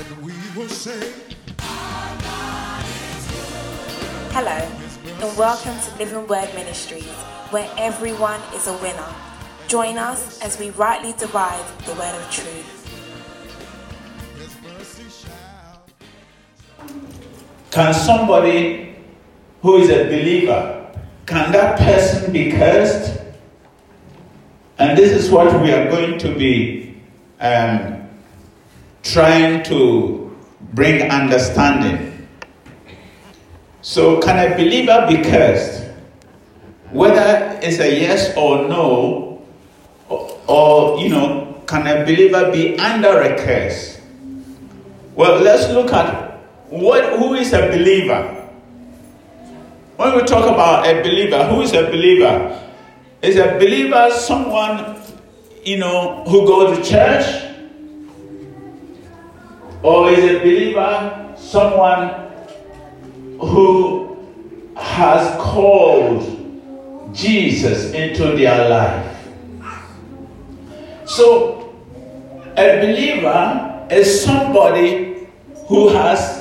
that we will say, Hello, and welcome to Living Word Ministries, where everyone is a winner. Join us as we rightly divide the word of truth. His mercy shall. Can somebody who is a believer, can that person be cursed? And this is what we are going to be um, trying to bring understanding. So, can a believer be cursed? Whether it's a yes or no, or, or you know, can a believer be under a curse? Well, let's look at what who is a believer. When we talk about a believer, who is a believer? Is a believer someone you know who goes to church? Or is a believer someone who has called Jesus into their life? So, a believer is somebody who has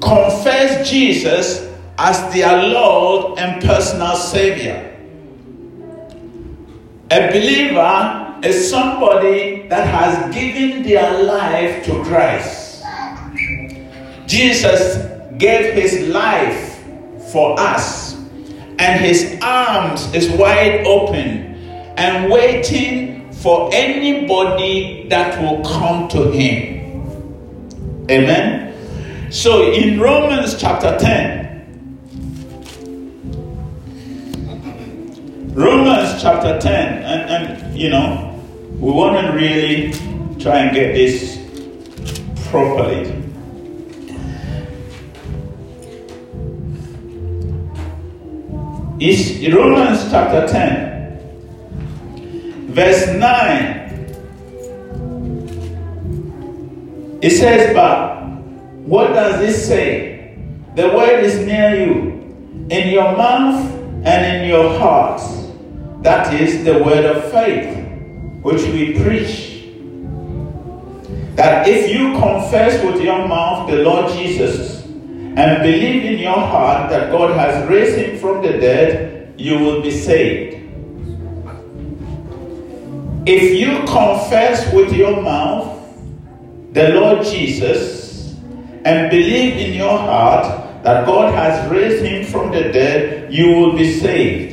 confessed Jesus as their Lord and personal Savior. A believer is somebody that has given their life to Christ. Jesus gave his life for us, and his arms is wide open and waiting for anybody that will come to him. Amen. So in Romans chapter 10, Romans chapter 10, and, and you know, we want to really try and get this properly. It's Romans chapter 10, verse 9. It says, But what does this say? The word is near you, in your mouth and in your heart. That is the word of faith, which we preach. That if you confess with your mouth the Lord Jesus and believe in your heart that God has raised him from the dead, you will be saved. If you confess with your mouth the Lord Jesus and believe in your heart that God has raised him from the dead, you will be saved.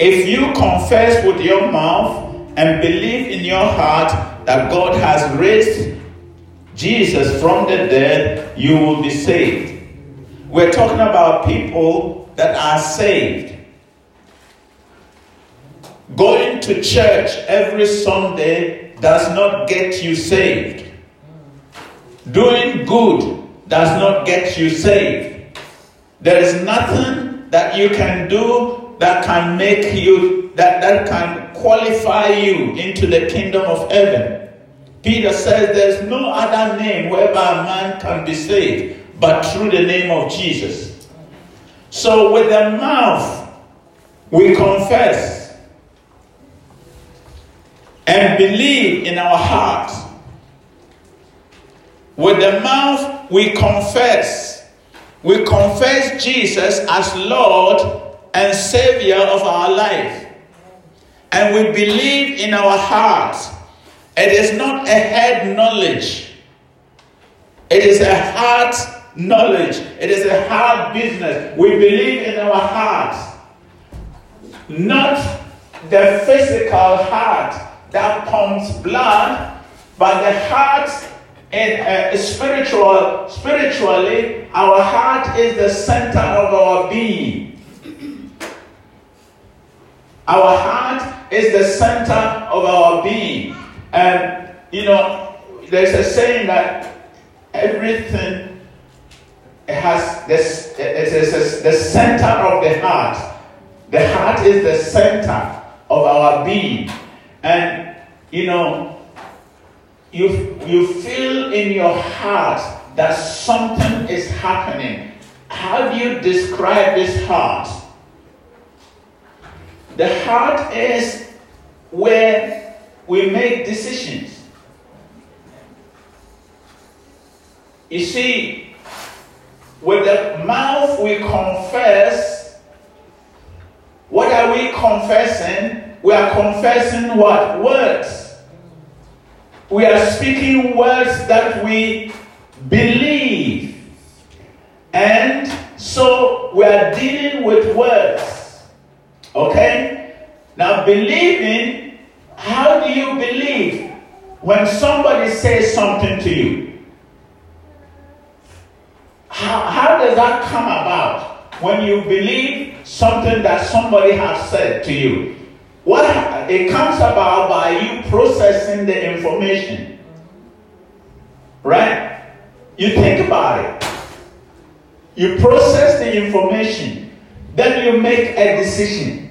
If you confess with your mouth and believe in your heart that God has raised Jesus from the dead, you will be saved. We're talking about people that are saved. Going to church every Sunday does not get you saved. Doing good does not get you saved. There is nothing that you can do that can make you, that, that can qualify you into the kingdom of heaven. Peter says there's no other name whereby a man can be saved but through the name of Jesus. So with the mouth we confess and believe in our hearts. With the mouth we confess. We confess Jesus as Lord and Savior of our life. And we believe in our heart. It is not a head knowledge, it is a heart knowledge. It is a heart business. We believe in our heart, not the physical heart that pumps blood, but the heart in uh, spiritual spiritually our heart is the center of our being our heart is the center of our being and you know there's a saying that everything has this it's the center of the heart the heart is the center of our being and you know you, you feel in your heart that something is happening. How do you describe this heart? The heart is where we make decisions. you see, with the mouth we confess. What are we confessing? We are confessing what? Words. We are speaking words that we believe. And so we are dealing with words. Okay? Now, believing, how do you believe when somebody says something to you? How, how does that come about when you believe something that somebody has said to you? What it comes about by you processing the information. Right? You think about it. You process the information. Then you make a decision.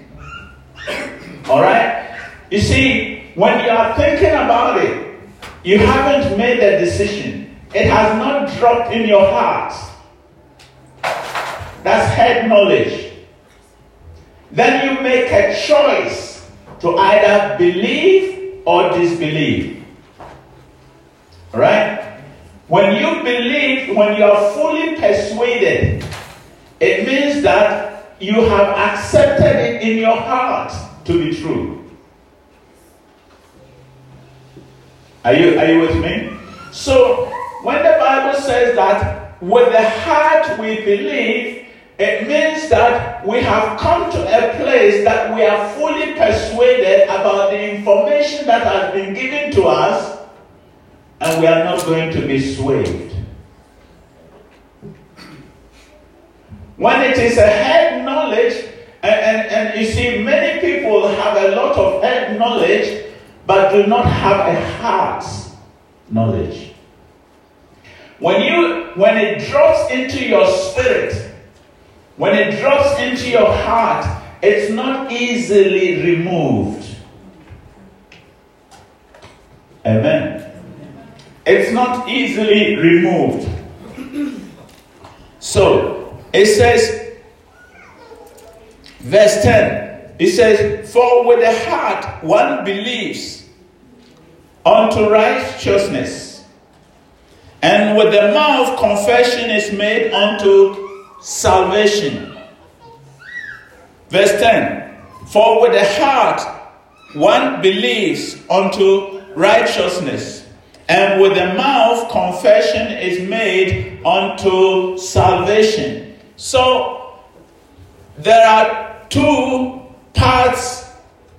All right? You see, when you are thinking about it, you haven't made a decision. It has not dropped in your heart. That's head knowledge. Then you make a choice to either believe or disbelieve. All right? When you believe, when you are fully persuaded, it means that you have accepted it in your heart to be true. Are you, are you with me? So, when the Bible says that with the heart we believe, it means that we have come to a place that we are fully persuaded about the information that has been given to us, and we are not going to be swayed. When it is a head knowledge, and, and, you see, many people have a lot of head knowledge, but do not have a heart knowledge. When you when it drops into your spirit, when it drops into your heart, it's not easily removed. Amen. It's not easily removed. So, it says, verse 10, it says, For with the heart one believes unto righteousness, and with the mouth confession is made unto salvation. Verse 10 For with the heart one believes unto righteousness, and with the mouth confession is made unto salvation. So there are two parts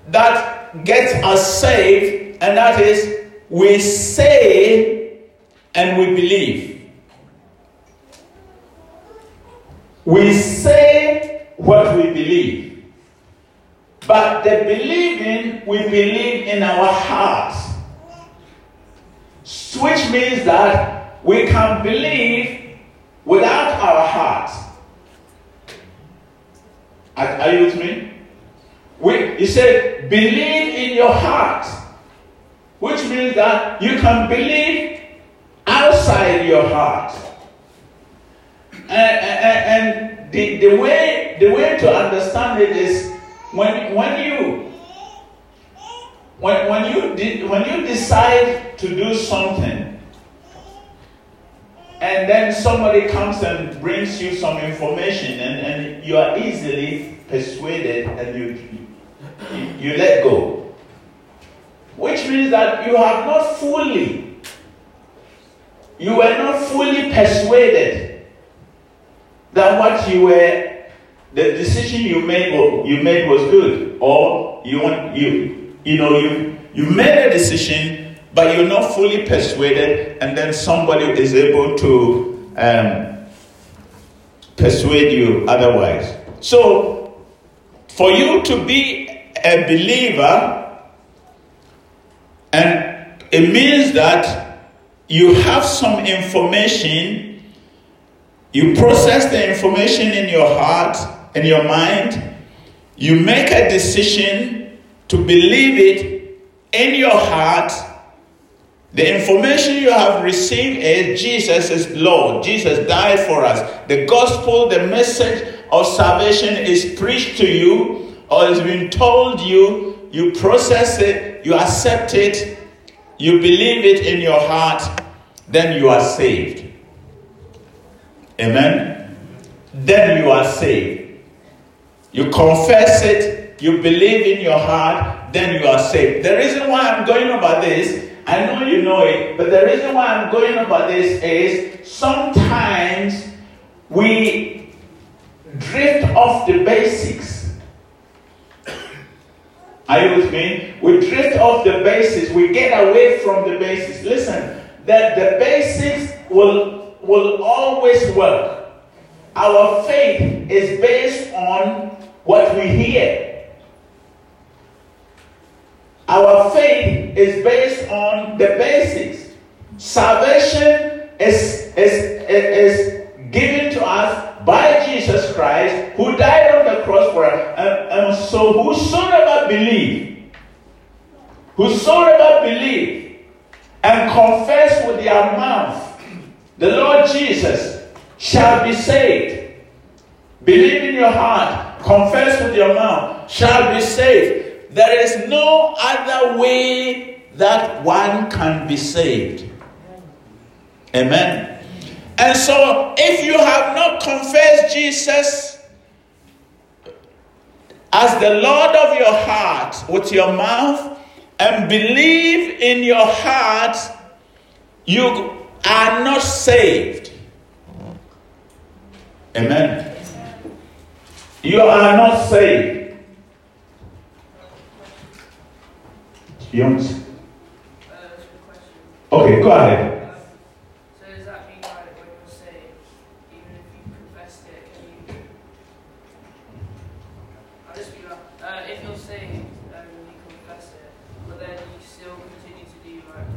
that get us saved, and that is we say and we believe. We say what we believe. But the believing, we believe in our hearts. Which means that we can believe without our hearts. Are, are you with me? We, he said, believe in your heart. Which means that you can believe outside your heart. And, and, and the, the, way, the way to understand it is when, when you when, when, you de- when you decide to do something and then somebody comes and brings you some information and, and you are easily persuaded and you, you, you let go. Which means that you have not fully you were not fully persuaded that what you were, the decision you made you made was good, or you want you you know you you made a decision, but you're not fully persuaded, and then somebody is able to um, persuade you otherwise. So, for you to be a believer, and it means that you have some information you process the information in your heart, in your mind. You make a decision to believe it in your heart. The information you have received is Jesus is Lord. Jesus died for us. The gospel, the message of salvation is preached to you or has been told you. You process it, you accept it, you believe it in your heart, then you are saved. Amen. Then you are saved. You confess it, you believe in your heart, then you are saved. The reason why I'm going about this, I know you know it, but the reason why I'm going about this is sometimes we drift off the basics. Are you with me? We drift off the basics. We get away from the basics. Listen, that the basics will, will always work. Our faith is based on what we hear. Our faith is based on the basics. Salvation is, is, is given to us by Jesus Christ, who died on the cross for us. And, and so, whosoever believe, whosoever believe, and confess with their mouth the Lord Jesus shall be saved. Believe in your heart, confess with your mouth, shall be saved. There is no other way that one can be saved. Amen. And so, if you have not confessed Jesus as the Lord of your heart with your mouth and believe in your heart, you are not saved. Amen. You are not saved. You understand? Uh, okay, go ahead. Um, so does that mean by when you're saved, even if you confessed it and you I just mean uh if you're saved um, you confess it, but then you still continue to do right.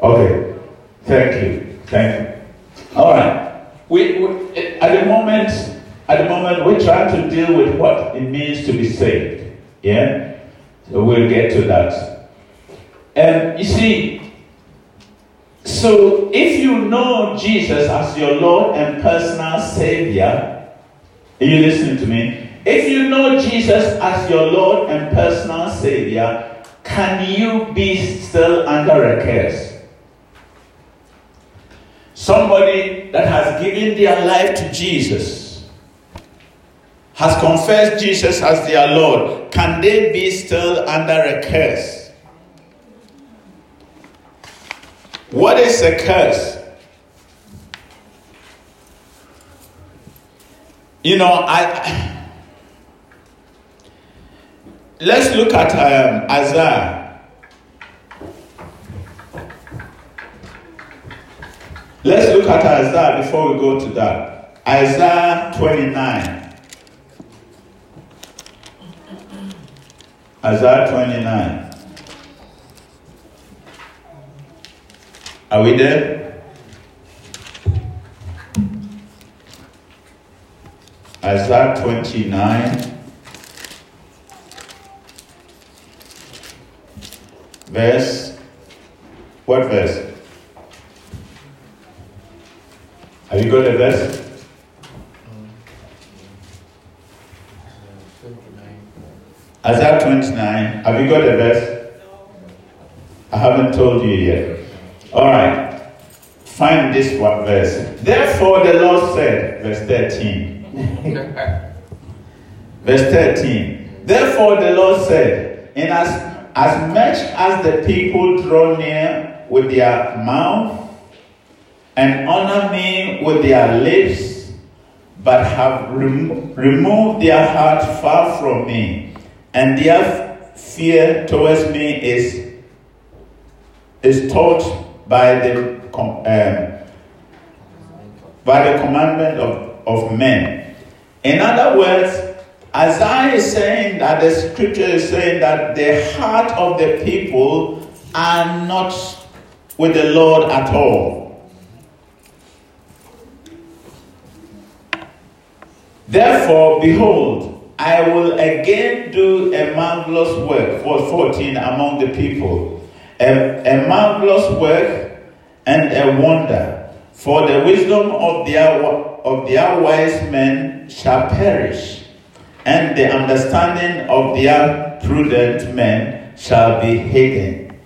Okay. Thank you. Thank you. All right. We, we, at the moment, at the moment, we're trying to deal with what it means to be saved. Yeah. So we'll get to that. And you see, so if you know Jesus as your Lord and personal Savior, are you listening to me? If you know Jesus as your Lord and personal Savior, can you be still under a curse? Somebody that has given their life to Jesus, has confessed Jesus as their Lord, can they be still under a curse? What is a curse? You know, I. Let's look at um, Isaiah Let's look at Isaiah before we go to that. Isaiah 29. Isaiah 29. Are we there? Isaiah 29. Verse. What verse? Have you got a verse? Isaiah 29. Have you got a verse? I haven't told you yet. All right. Find this one verse. Therefore, the Lord said, verse 13. verse 13. Therefore, the Lord said, In as, as much as the people draw near with their mouth and honor me with their lips, but have rem- removed their heart far from me, and their fear towards me is, is taught by the, um, by the commandment of, of men. In other words, Isaiah is saying that the scripture is saying that the heart of the people are not with the Lord at all. Therefore, behold, I will again do a marvelous work, for 14, among the people. A, a marvelous work and a wonder. For the wisdom of their, of their wise men shall perish, and the understanding of their prudent men shall be hidden.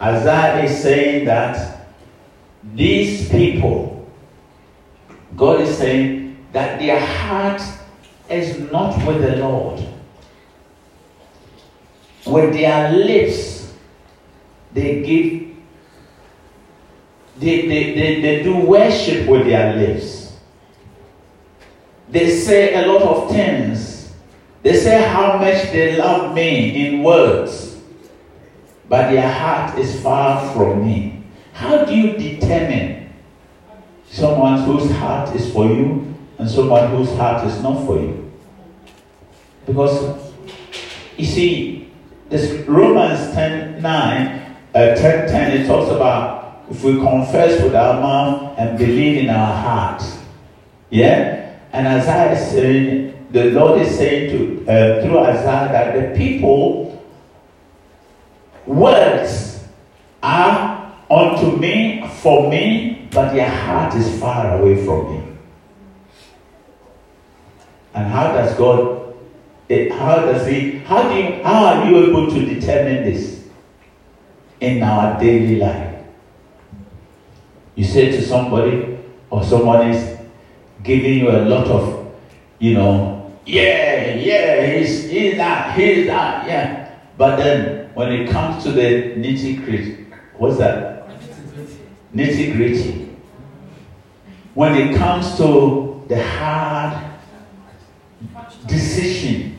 Isaiah is saying that these people God is saying that their heart is not with the Lord. With their lips, they give, they, they, they, they do worship with their lips. They say a lot of things. They say how much they love me in words, but their heart is far from me. How do you determine someone whose heart is for you and someone whose heart is not for you? Because, you see, this Romans 10 9, uh, 10, 10, it talks about if we confess with our mouth and believe in our heart. Yeah? And Isaiah is saying, the Lord is saying to uh, through Isaiah that the people words are unto me for me, but their heart is far away from me. And how does God? It, how does He? How do you? How are you able to determine this in our daily life? You say to somebody, or someone is giving you a lot of, you know, yeah, yeah, he's, he's that, he's that, yeah. But then when it comes to the nitty gritty, what's that? Nitty gritty. When it comes to the hard decision,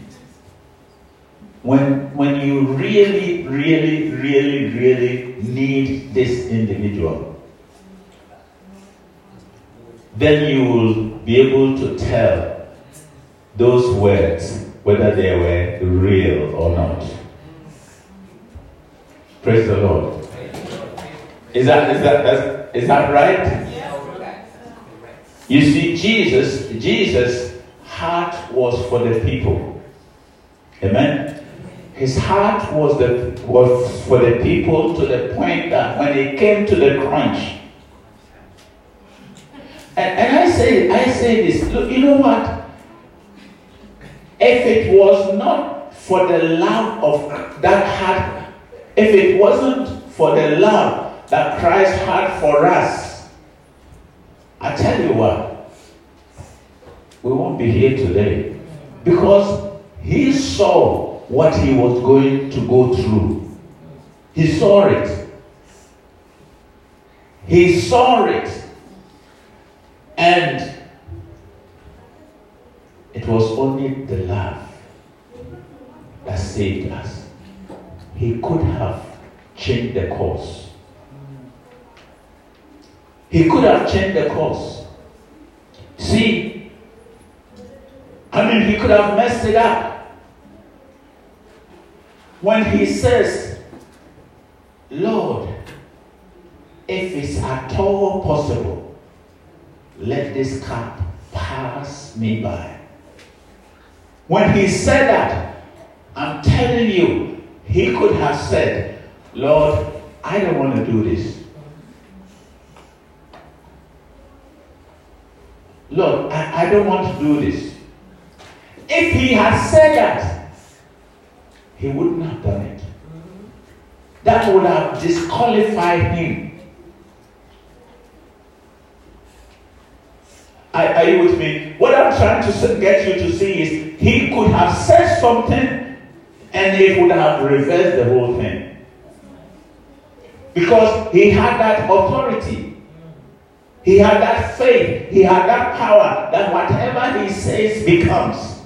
when, when you really, really, really, really need this individual, then you will be able to tell those words whether they were real or not. Praise the Lord. Is that is that that's, that right? You see, Jesus, Jesus' heart was for the people. Amen. His heart was the was for the people to the point that when it came to the crunch, and, and I say, I say this, look, you know what? If it was not for the love of that heart, if it wasn't for the love that Christ had for us, I tell you what, we won't be here today. Because he saw what he was going to go through. He saw it. He saw it. And it was only the love that saved us. He could have changed the course. He could have changed the course. See, I mean, he could have messed it up. When he says, Lord, if it's at all possible, let this cup pass me by. When he said that, I'm telling you, he could have said, Lord, I don't want to do this. Lord, I, I don't want to do this. If he had said that, he wouldn't have done it. That would have disqualified him Are, are, you with me? What I'm trying to get you to see is he could have said something and it would have reversed the whole thing. Because he had that authority. He had that faith. He had that power that whatever he says becomes.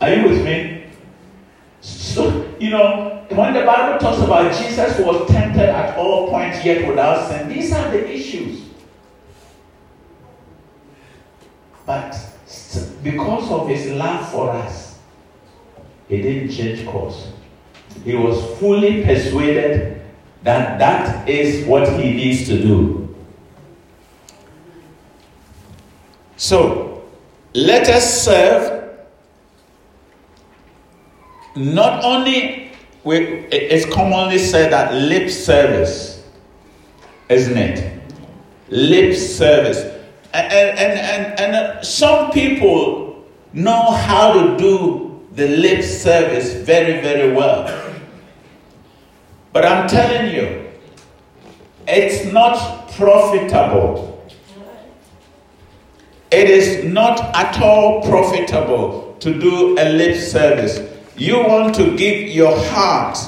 Are you with me? So, you know, when the Bible talks about Jesus was tempted at all points yet without sin, these are the issues. But because of his love for us, he didn't change course. He was fully persuaded that that is what he needs to do. So, let us serve not only we, it's commonly said that lip service, isn't it? Lip service. And, and, and, and some people know how to do the lip service very, very well. But I'm telling you, it's not profitable. It is not at all profitable to do a lip service. You want to give your heart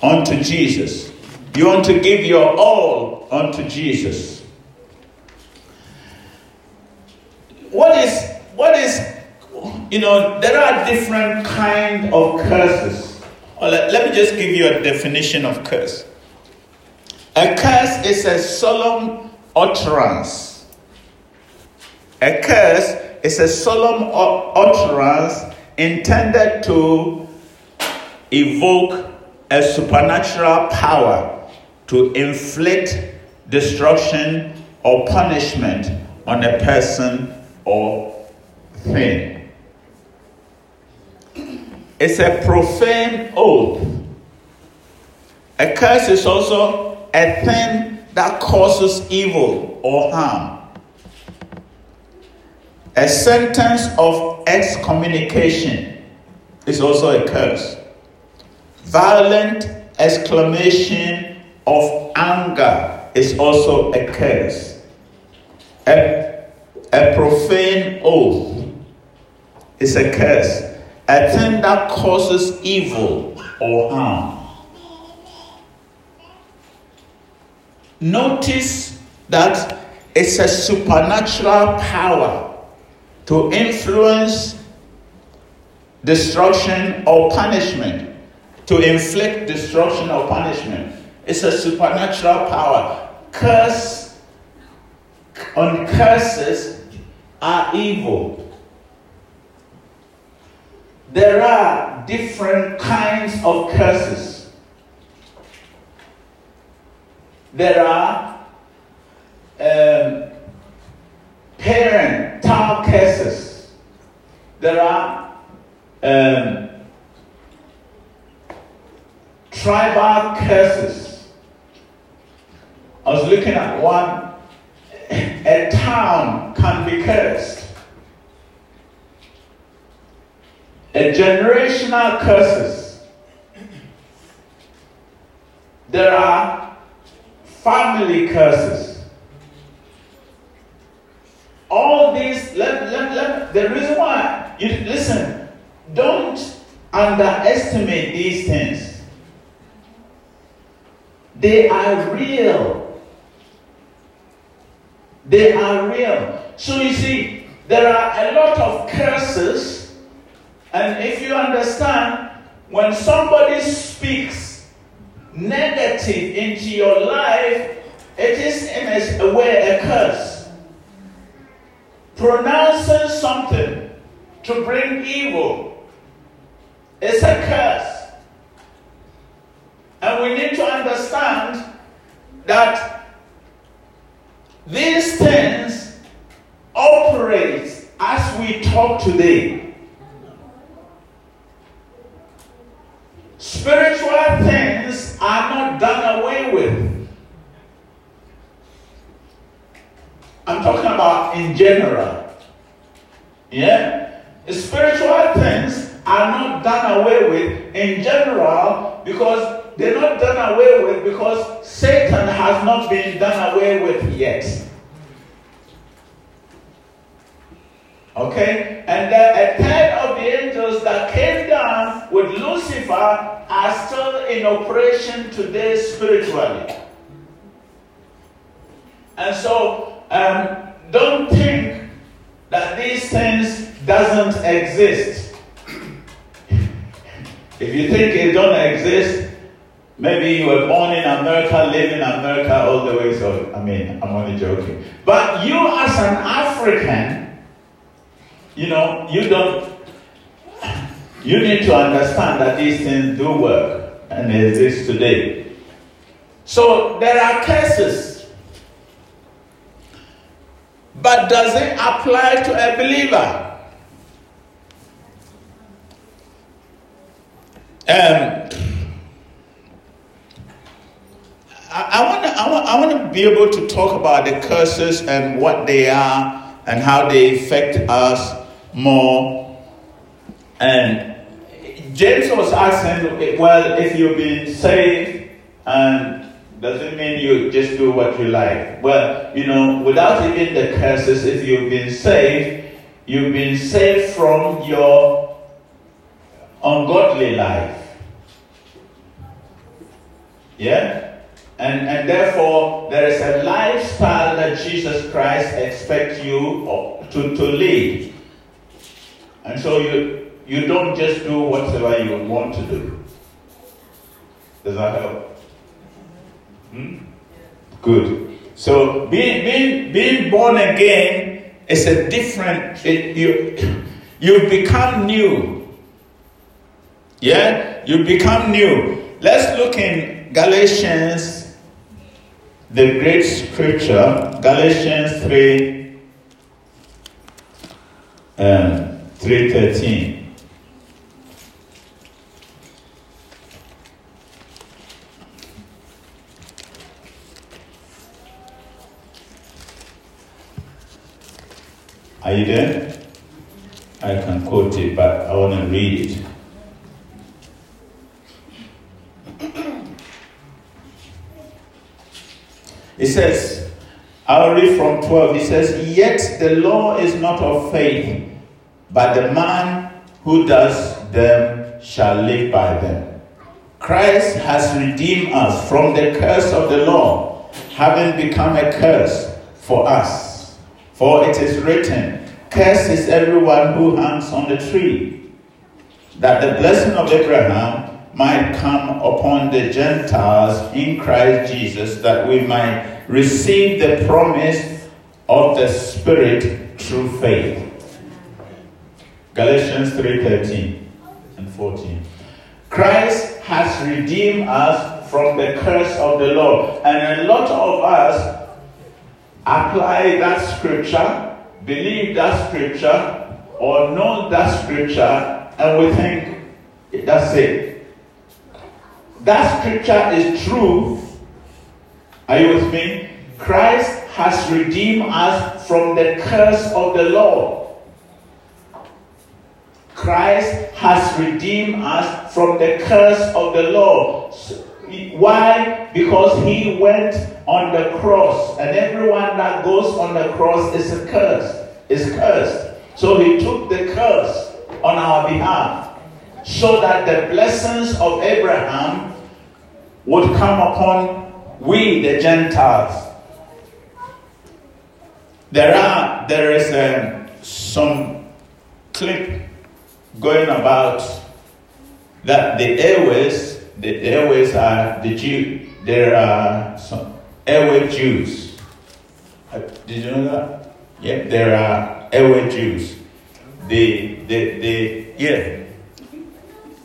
unto Jesus. You want to give your all unto Jesus. What is what is you know there are different kind of curses. Let, let me just give you a definition of curse. A curse is a solemn utterance. A curse is a solemn utterance intended to evoke a supernatural power to inflict destruction or punishment on a person or thing. It's a profane oath. A curse is also a thing that causes evil or harm. A sentence of excommunication is also a curse. Violent exclamation of anger is also a curse. A, a profane oath is a curse. A thing that causes evil or harm. Notice that it's a supernatural power to influence destruction or punishment to inflict destruction or punishment. It's a supernatural power. Curse on curses are evil. There are different kinds of curses. There are um, parental curses. There are um, tribal curses. I was looking at one. A town can be cursed. A generational curses. There are family curses. All these, let, let, let, the reason why, you listen, don't underestimate these things. They are real. They are real. So you see, there are a lot of curses, and if you understand, when somebody speaks negative into your life, it is in a way a curse. Pronouncing something to bring evil is a curse. And we need to understand that these things operate as we talk today. Spiritual things are not done away with. I'm talking about in general. Yeah? Spiritual things are not done away with in general because they're not done away with because Satan has not been done away with yet. Okay? And then a third of the angels that came down with Lucifer are still in operation today spiritually. And so, um, don't think that these things doesn't exist. if you think it don't exist, Maybe you were born in America, live in America all the way, so I mean, I'm only joking. But you, as an African, you know, you don't, you need to understand that these things do work and exist today. So there are cases. But does it apply to a believer? Um, I, want to I I want to be able to talk about the curses and what they are and how they affect us more. And James was asking, well, if you've been saved and doesn't mean you just do what you like. Well, you know, without even the curses, if you've been saved, you've been saved from your ungodly life. Yeah? And, and therefore, there is a lifestyle that Jesus Christ expects you to, to lead. And so you, you don't just do whatever you want to do. Does that help? Hmm? Good. So being, being, being born again is a different, it, you, you become new. Yeah? You become new. Let's look in Galatians, the great scripture, Galatians 3, um, 3.13. Are you there? I can quote it, but I want to read it. It says, I'll read from 12. It says, Yet the law is not of faith, but the man who does them shall live by them. Christ has redeemed us from the curse of the law, having become a curse for us. For it is written, Cursed is everyone who hangs on the tree, that the blessing of Abraham might come upon the Gentiles in Christ Jesus, that we might receive the promise of the Spirit through faith. Galatians 3:13 and 14. Christ has redeemed us from the curse of the law, and a lot of us apply that scripture, believe that scripture, or know that scripture, and we think that's it. That scripture is true. Are you with me? Christ has redeemed us from the curse of the law. Christ has redeemed us from the curse of the law. Why? Because he went on the cross, and everyone that goes on the cross is a curse, is cursed. So he took the curse on our behalf, so that the blessings of Abraham would come upon we, the Gentiles. There are there is um, some clip going about that the Ewes the Ewes are the Jew. There are some Ewe Jews. Uh, did you know that? Yeah, there are Ewe Jews. The the the yeah.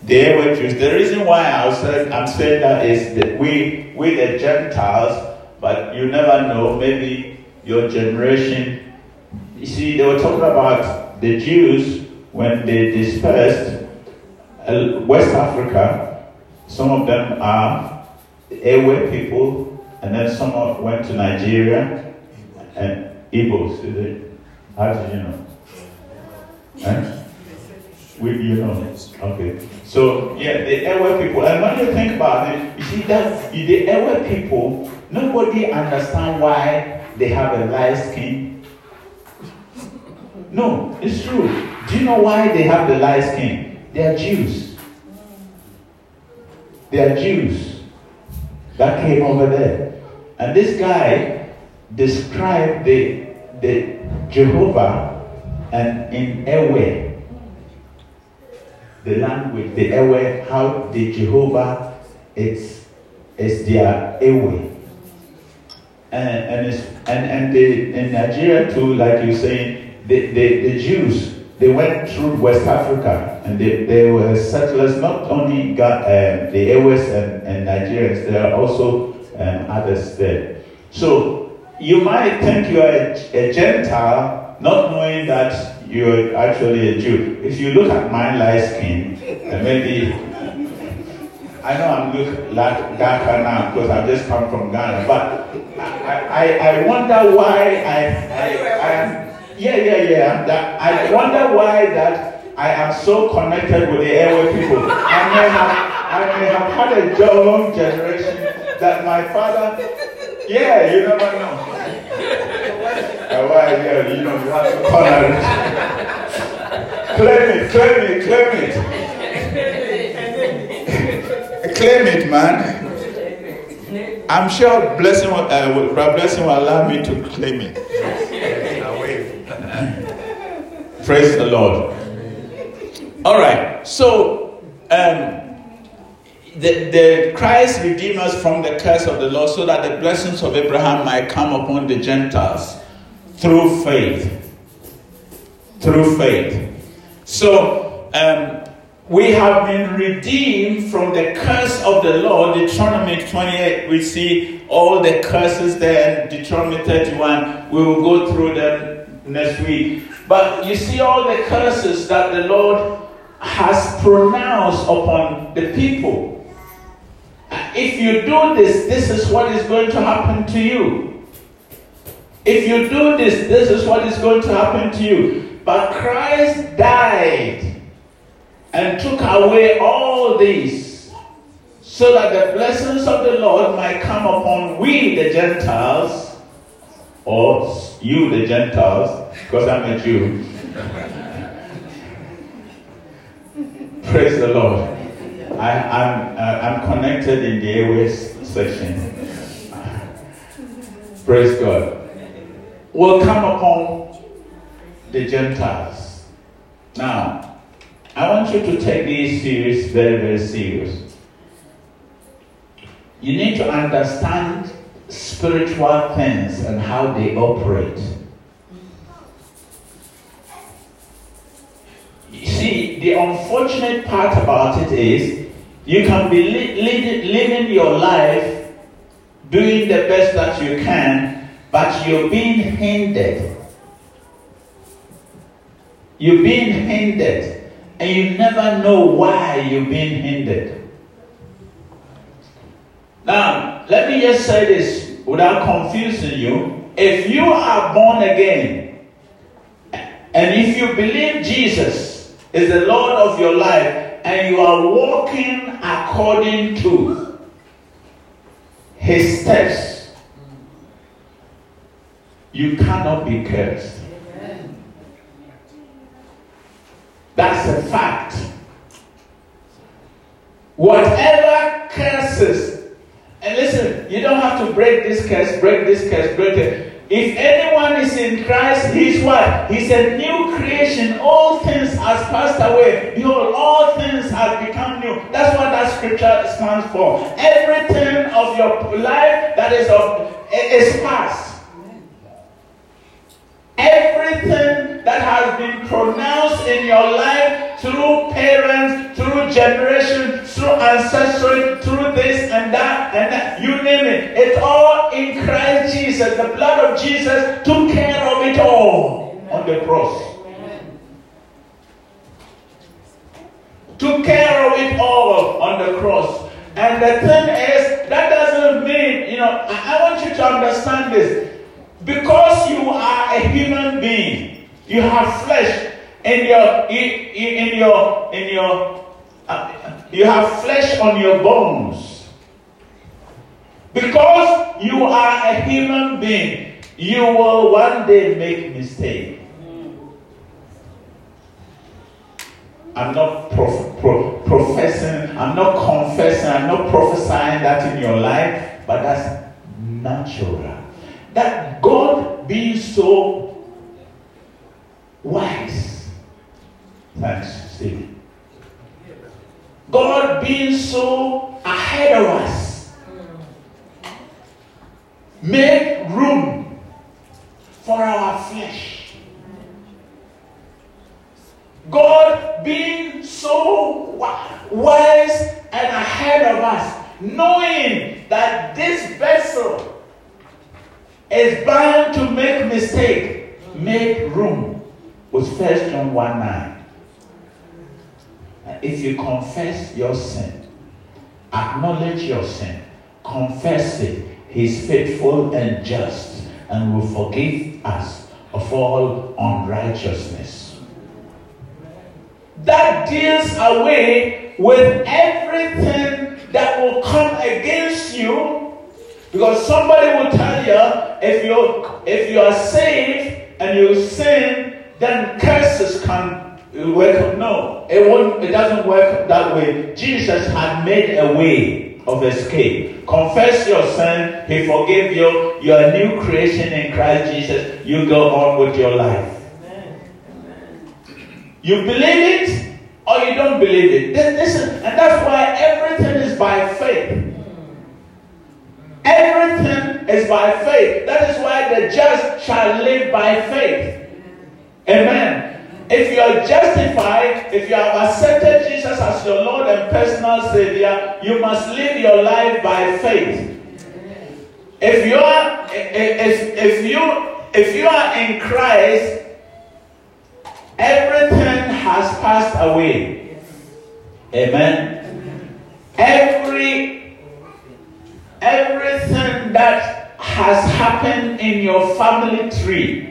The Ewe Jews. The reason why I said I'm saying that is that we we the Gentiles, but you never know. Maybe your generation. You see, they were talking about the Jews when they dispersed uh, West Africa some of them are Ewe people, and then some of went to Nigeria and Igbos. How did you know? Eh? We, you know. Okay. So yeah, the Ewe people, and when you think about it, you see that the Ewe people, nobody understand why they have a light skin. No, it's true. Do you know why they have the light skin? They are Jews. They are Jews that came over there. And this guy described the, the Jehovah and in Ewe, the language, the Ewe, how the Jehovah is, is their Ewe. And, and, and, and in Nigeria too, like you're saying, the, the, the Jews they went through West Africa and they, they were settlers, not only got uh, the Ewes and, and Nigerians, there are also um, others there. So you might think you are a, a, Gentile, not knowing that you're actually a Jew. If you look at my light skin, and maybe I know I'm look like darker now because I've just come from Ghana, but I, I, I wonder why I, I, I am yeah, yeah, yeah. That, I wonder why that I am so connected with the Ewe people. I may have, I may have had a long generation that my father, yeah, you never know. Uh, why, yeah, you know, you have to corner it. claim it, claim it, claim it. claim it, man. I'm sure blessing, uh, blessing will allow me to claim it. Praise the Lord. All right, so um, the, the Christ redeemed us from the curse of the law so that the blessings of Abraham might come upon the Gentiles through faith. Through faith. So, um, we have been redeemed from the curse of the law. Deuteronomy 28, we see all the curses there. Deuteronomy 31, we will go through them next week. But you see all the curses that the Lord has pronounced upon the people. If you do this, this is what is going to happen to you. If you do this, this is what is going to happen to you. But Christ died and took away all these so that the blessings of the Lord might come upon we, the Gentiles, or you, the Gentiles, because I'm a Jew. Praise the Lord. I, am I'm, uh, I'm connected in the airways section. Praise God. Will come upon the Gentiles. Now, I want you to take this series very, very serious. You need to understand spiritual things and how they operate. You see, the unfortunate part about it is you can be li- li- living your life doing the best that you can, but you're being hindered. You're being hindered, and you never know why you're being hindered. Now, let me just say this without confusing you. If you are born again, and if you believe Jesus is the Lord of your life, and you are walking according to his steps, you cannot be cursed. That's a fact. Whatever curses, and listen, you don't have to break this curse, break this curse, break it. If anyone is in Christ, he's what? He's a new creation. All things has passed away. Behold, all things have become new. That's what that scripture stands for. Everything of your life that is of is past. Everything that has been pronounced in your life through parents, through generation, through ancestry, through this and that and that, you name it. It's all in Christ Jesus. The blood of Jesus took care of it all on the cross. Took care of it all on the cross. And the thing is, that doesn't mean, you know, I want you to understand this. Because you are a human being, you have flesh in your in, in your in your uh, you have flesh on your bones. Because you are a human being, you will one day make mistake. I'm not prof- pro- professing, I'm not confessing, I'm not prophesying that in your life, but that's natural that God being so wise, thanks, Steve. God being so ahead of us, make room for our flesh. God being so wise and ahead of us, knowing that this vessel is bound to make mistake. Make room with First John 1 9. If you confess your sin, acknowledge your sin, confess it, He's faithful and just and will forgive us of all unrighteousness. That deals away with everything that will come against you Because somebody will tell you if you if you are saved and you sin, then curses can work. No, it won't. It doesn't work that way. Jesus had made a way of escape. Confess your sin. He forgave you. You're a new creation in Christ Jesus. You go on with your life. You believe it or you don't believe it. Then listen, and that's why everything is by faith. Everything is by faith. That is why the just shall live by faith. Amen. If you are justified, if you have accepted Jesus as your Lord and personal Savior, you must live your life by faith. If you are if, if you if you are in Christ, everything has passed away. Amen. Every everything that has happened in your family tree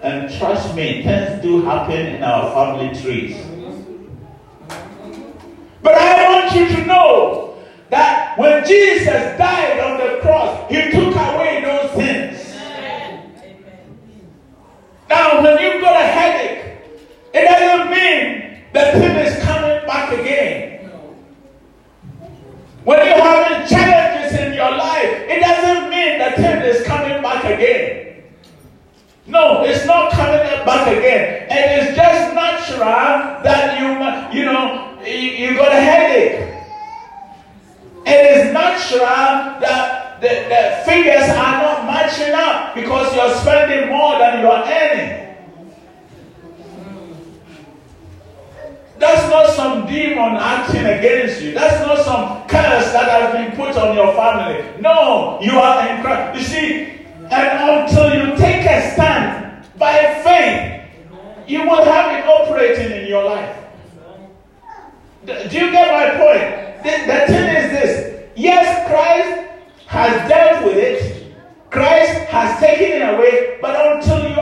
and trust me, things do happen in our family trees. But I want you to know that when Jesus died on the cross, he took away those sins. Now, when you've got a headache, it doesn't mean the thing is coming back again. When you're having challenges in your life, it doesn't mean the thing is coming back again. No, it's not coming back again. It is just natural that you, you know, you, you got a headache. It is natural that the, the figures are not matching up because you're spending more than you're earning. That's not some demon acting against you. That's not some curse that has been put on your family. No, you are in Christ. You see, and until you take a stand by faith, you will have it operating in your life. Do you get my point? The, the thing is this yes, Christ has dealt with it, Christ has taken it away, but until you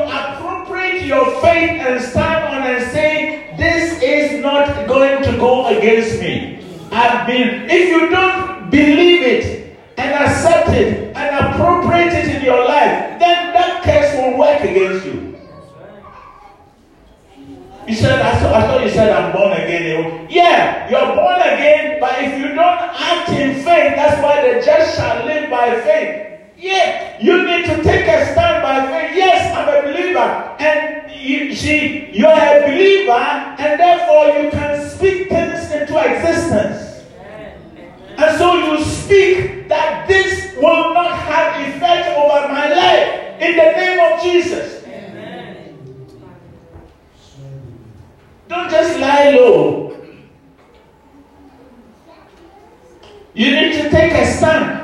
appropriate your faith and stand on and say, This is not going to go against me. I've been, if you don't believe it and accept it and appropriate it in your life, then that curse will work against you. You said, I thought, I thought you said I'm born again. Yeah, you're born again, but if you don't act in faith, that's why the just shall live by faith. Yeah, you need to take a stand by faith. Yes, I'm a believer. And you see, you're a believer, and therefore you can speak things into existence. And so you speak that this will not have effect over my life in the name of Jesus. Amen. Don't just lie low. You need to take a stand.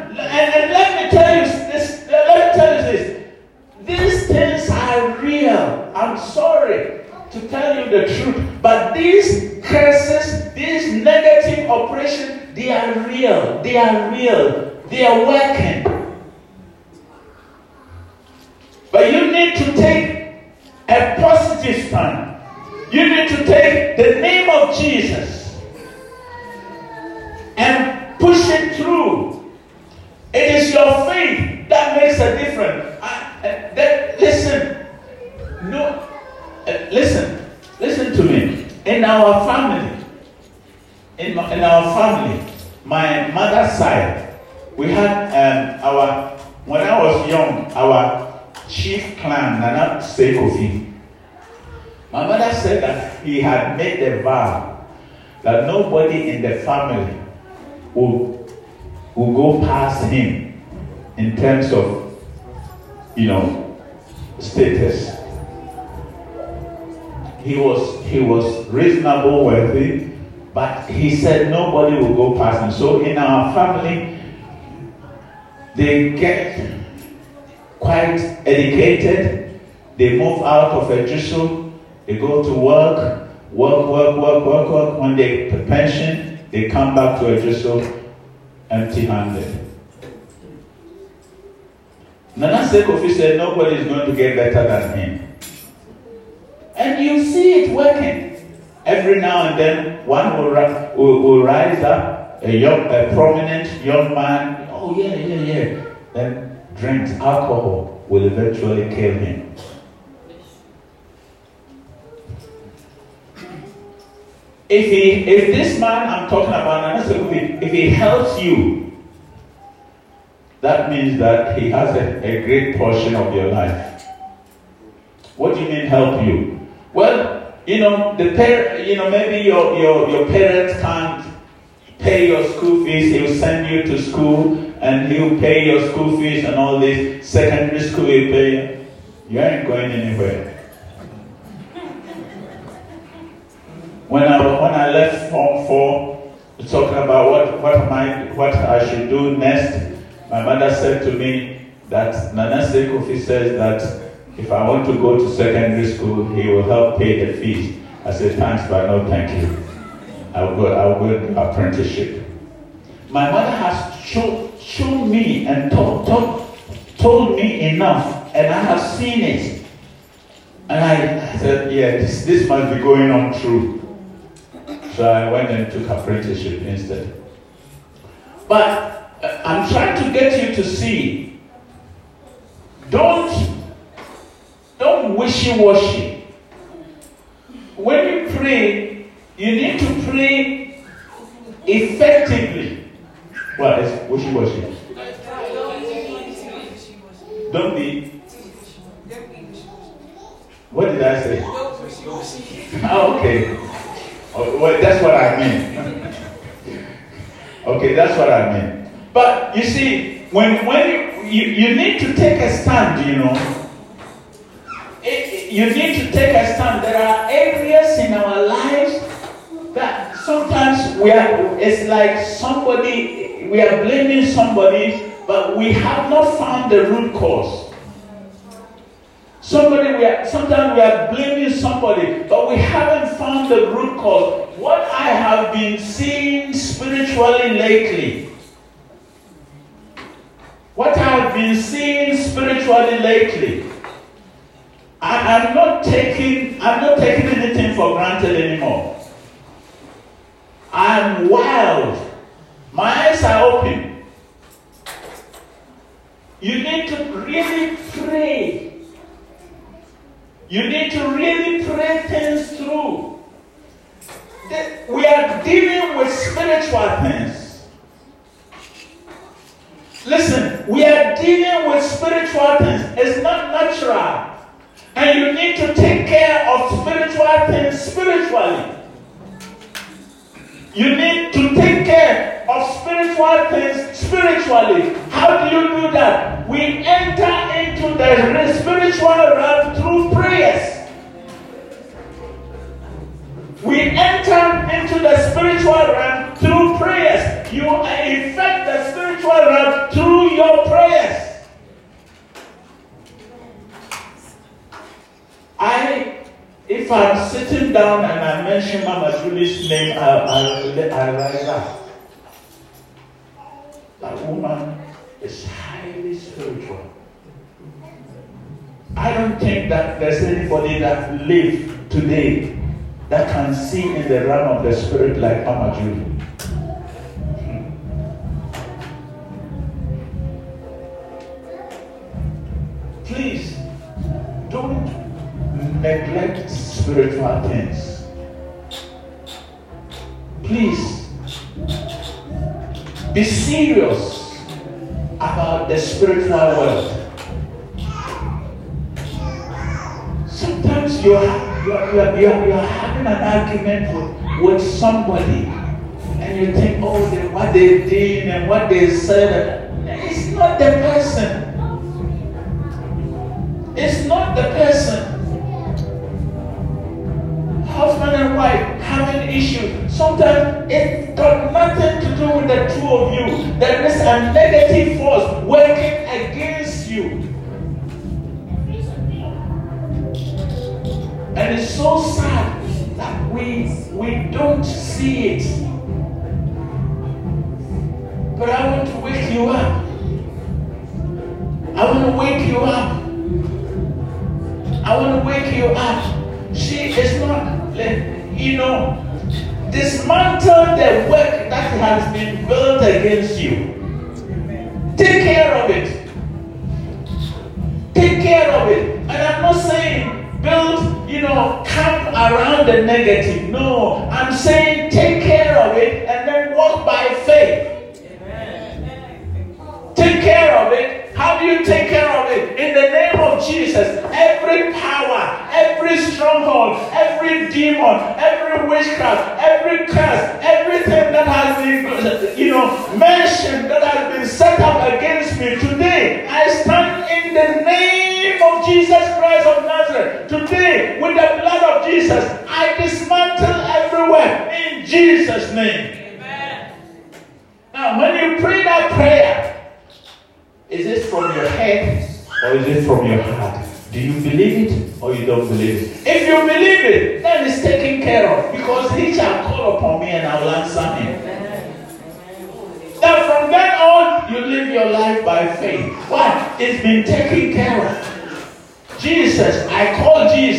The truth, but these curses, these negative operations, they are real. They are real. They are working. But you need to take a positive stand. You need to take the name of Jesus and push it through. It is your faith that makes a difference. I, uh, that, listen, no, uh, listen, listen to me. In our family, in, in our family, my mother's side, we had um, our, when I was young, our chief clan, Nana Sekofi, my mother said that he had made the vow that nobody in the family will, will go past him in terms of, you know, status. He was he was reasonable, worthy, but he said nobody will go past him. So in our family, they get quite educated. They move out of a Jesu they go to work, work, work, work, work, work. When they pension, they come back to a Ejisu empty handed. Nana Sekofi said nobody is going to get better than him. See it working. Every now and then, one will, will, will rise up, a young, a prominent young man, oh yeah, yeah, yeah, then drinks, alcohol will eventually kill him. If he, if this man I'm talking about, if he helps you, that means that he has a, a great portion of your life. What do you mean help you? Well, you know, the par- you know, maybe your, your, your parents can't pay your school fees, he'll send you to school and he'll pay your school fees and all this. Secondary school he'll pay. You You ain't going anywhere. When I when I left Form Four, talking about what what I what I should do next, my mother said to me that Nana Kofi says that if I want to go to secondary school, he will help pay the fees. I said thanks, but no thank you. I'll go, I'll go to apprenticeship. My mother has shown, me and told, told, told me enough, and I have seen it. And I, said, yeah, this, this must be going on true. So I went and took apprenticeship instead. But uh, I'm trying to get you to see, don't, wishy-washy. When you pray, you need to pray effectively. Well, it's wishy washy. Don't be. What did I say? Oh, okay. Oh, well, that's what I mean. okay, that's what I mean. But you see, when when you, you, you need to take a stand, you know you need to take a stand. There are areas in our lives that sometimes we are, it's like somebody, we are blaming somebody, but we have not found the root cause. Somebody, we are, sometimes we are blaming somebody, but we haven't found the root cause. What I have been seeing spiritually lately, what I have been seeing spiritually lately, I, am not taking, I'm not taking anything for granted anymore. I'm wild. My eyes are open. You need to really pray. You need to really pray things through. We are dealing with spiritual things. Listen, we are dealing with spiritual things. It's not natural. And you need to take care of spiritual things spiritually. You need to take care of spiritual things spiritually. How do you do that? We enter into the spiritual realm through prayers. We enter into the spiritual realm through prayers. You affect the spiritual realm through your prayers. I I'm sitting down and I mention Mama Julie's name, I, I, I rise up. That woman is highly spiritual. I don't think that there's anybody that live today that can see in the realm of the spirit like Mama Julie. Please don't neglect spiritual things. Please be serious about the spiritual world. Sometimes you are, you are, you are, you are, you are having an argument with, with somebody and you think, oh, they, what they did and what they said. It's not the person. It's not the person husband and wife having issues. Sometimes it's got nothing to do with the two of you. There is a negative force working against you. And it's so sad that we we don't see the negative. No,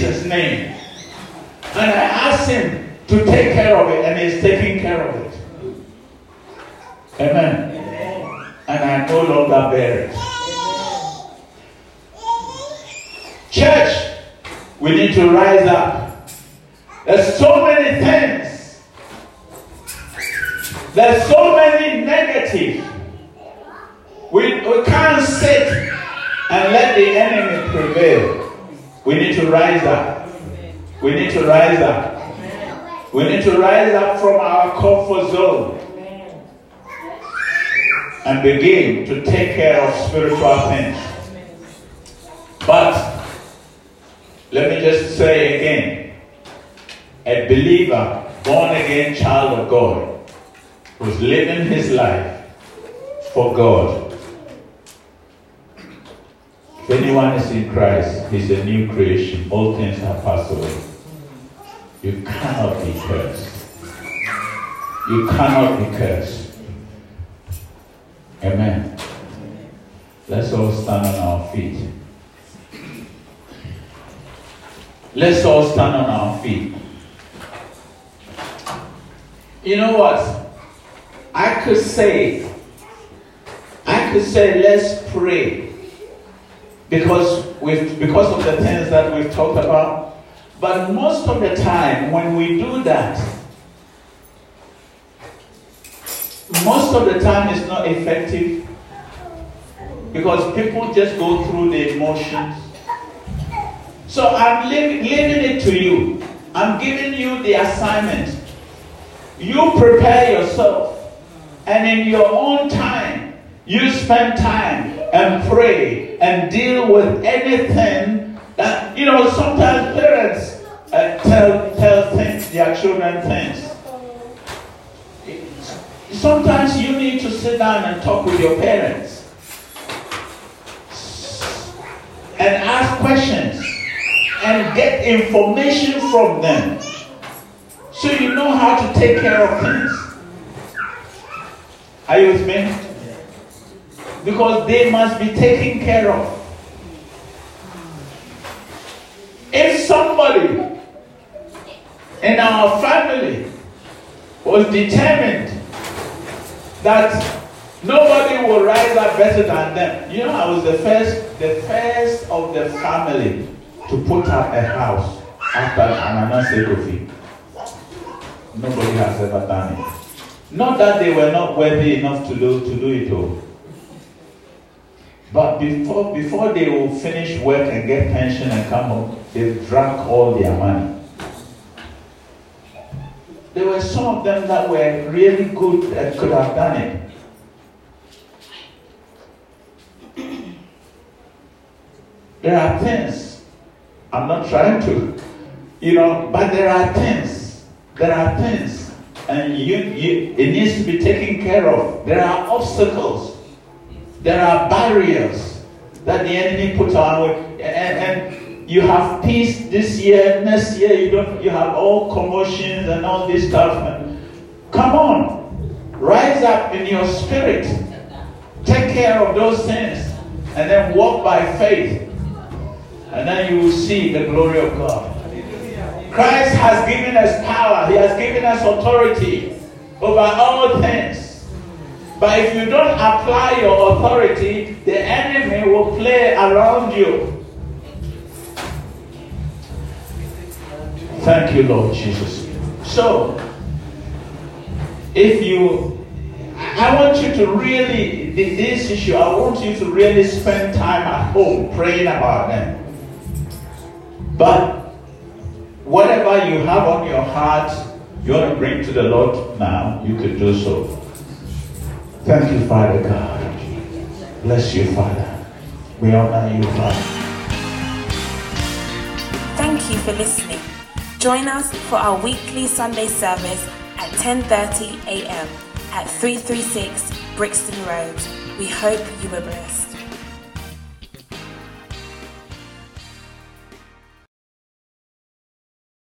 Jesus' name and I ask him to take care of it and he's taking care of it. Amen and I no longer bear it. Church, we need to rise up. There's so many things. There's so many negative. We, we can't sit and let the enemy prevail. We need to rise up. We need to rise up. We need to rise up from our comfort zone and begin to take care of spiritual things. But let me just say again a believer, born again child of God, who's living his life for God. If anyone is in Christ, he's a new creation. All things have passed away. You cannot be cursed. You cannot be cursed. Amen. Let's all stand on our feet. Let's all stand on our feet. You know what? I could say, I could say, let's pray. Because with because of the things that we've talked about. But most of the time, when we do that, most of the time it's not effective because people just go through the emotions. So I'm leaving, leaving it to you. I'm giving you the assignment. You prepare yourself, and in your own time, you spend time and pray and deal with anything that you know. Sometimes parents uh, tell tell things their children things Sometimes you need to sit down and talk with your parents and ask questions and get information from them so you know how to take care of things. Are you with me? Because they must be taken care of. If somebody in our family was determined that nobody will rise up better than them. You know, I was the first, the first of the family to put up a house after Ananase Kofi. Nobody has ever done it. Not that they were not worthy enough to do to do it all. But before before they will finish work and get pension and come home, they've drunk all their money. There were some of them that were really good and could have done it. There are things, I'm not trying to, you know, but there are things, there are things, and you, you, it needs to be taken care of. There are obstacles, there are barriers that the enemy puts way, and, and you have peace this year, next year you don't you have all commotions and all this stuff. Come on, rise up in your spirit, take care of those things, and then walk by faith. And then you will see the glory of God. Christ has given us power, He has given us authority over all things. But if you don't apply your authority, the enemy will play around you. Thank you, Lord Jesus. So, if you, I want you to really, this issue, I want you to really spend time at home praying about them. But whatever you have on your heart, you want to bring to the Lord now, you can do so. Thank you, Father God. Bless you, Father. We honor you, Father. Thank you for listening. Join us for our weekly Sunday service at 10:30 a.m. at 336 Brixton Road. We hope you were blessed.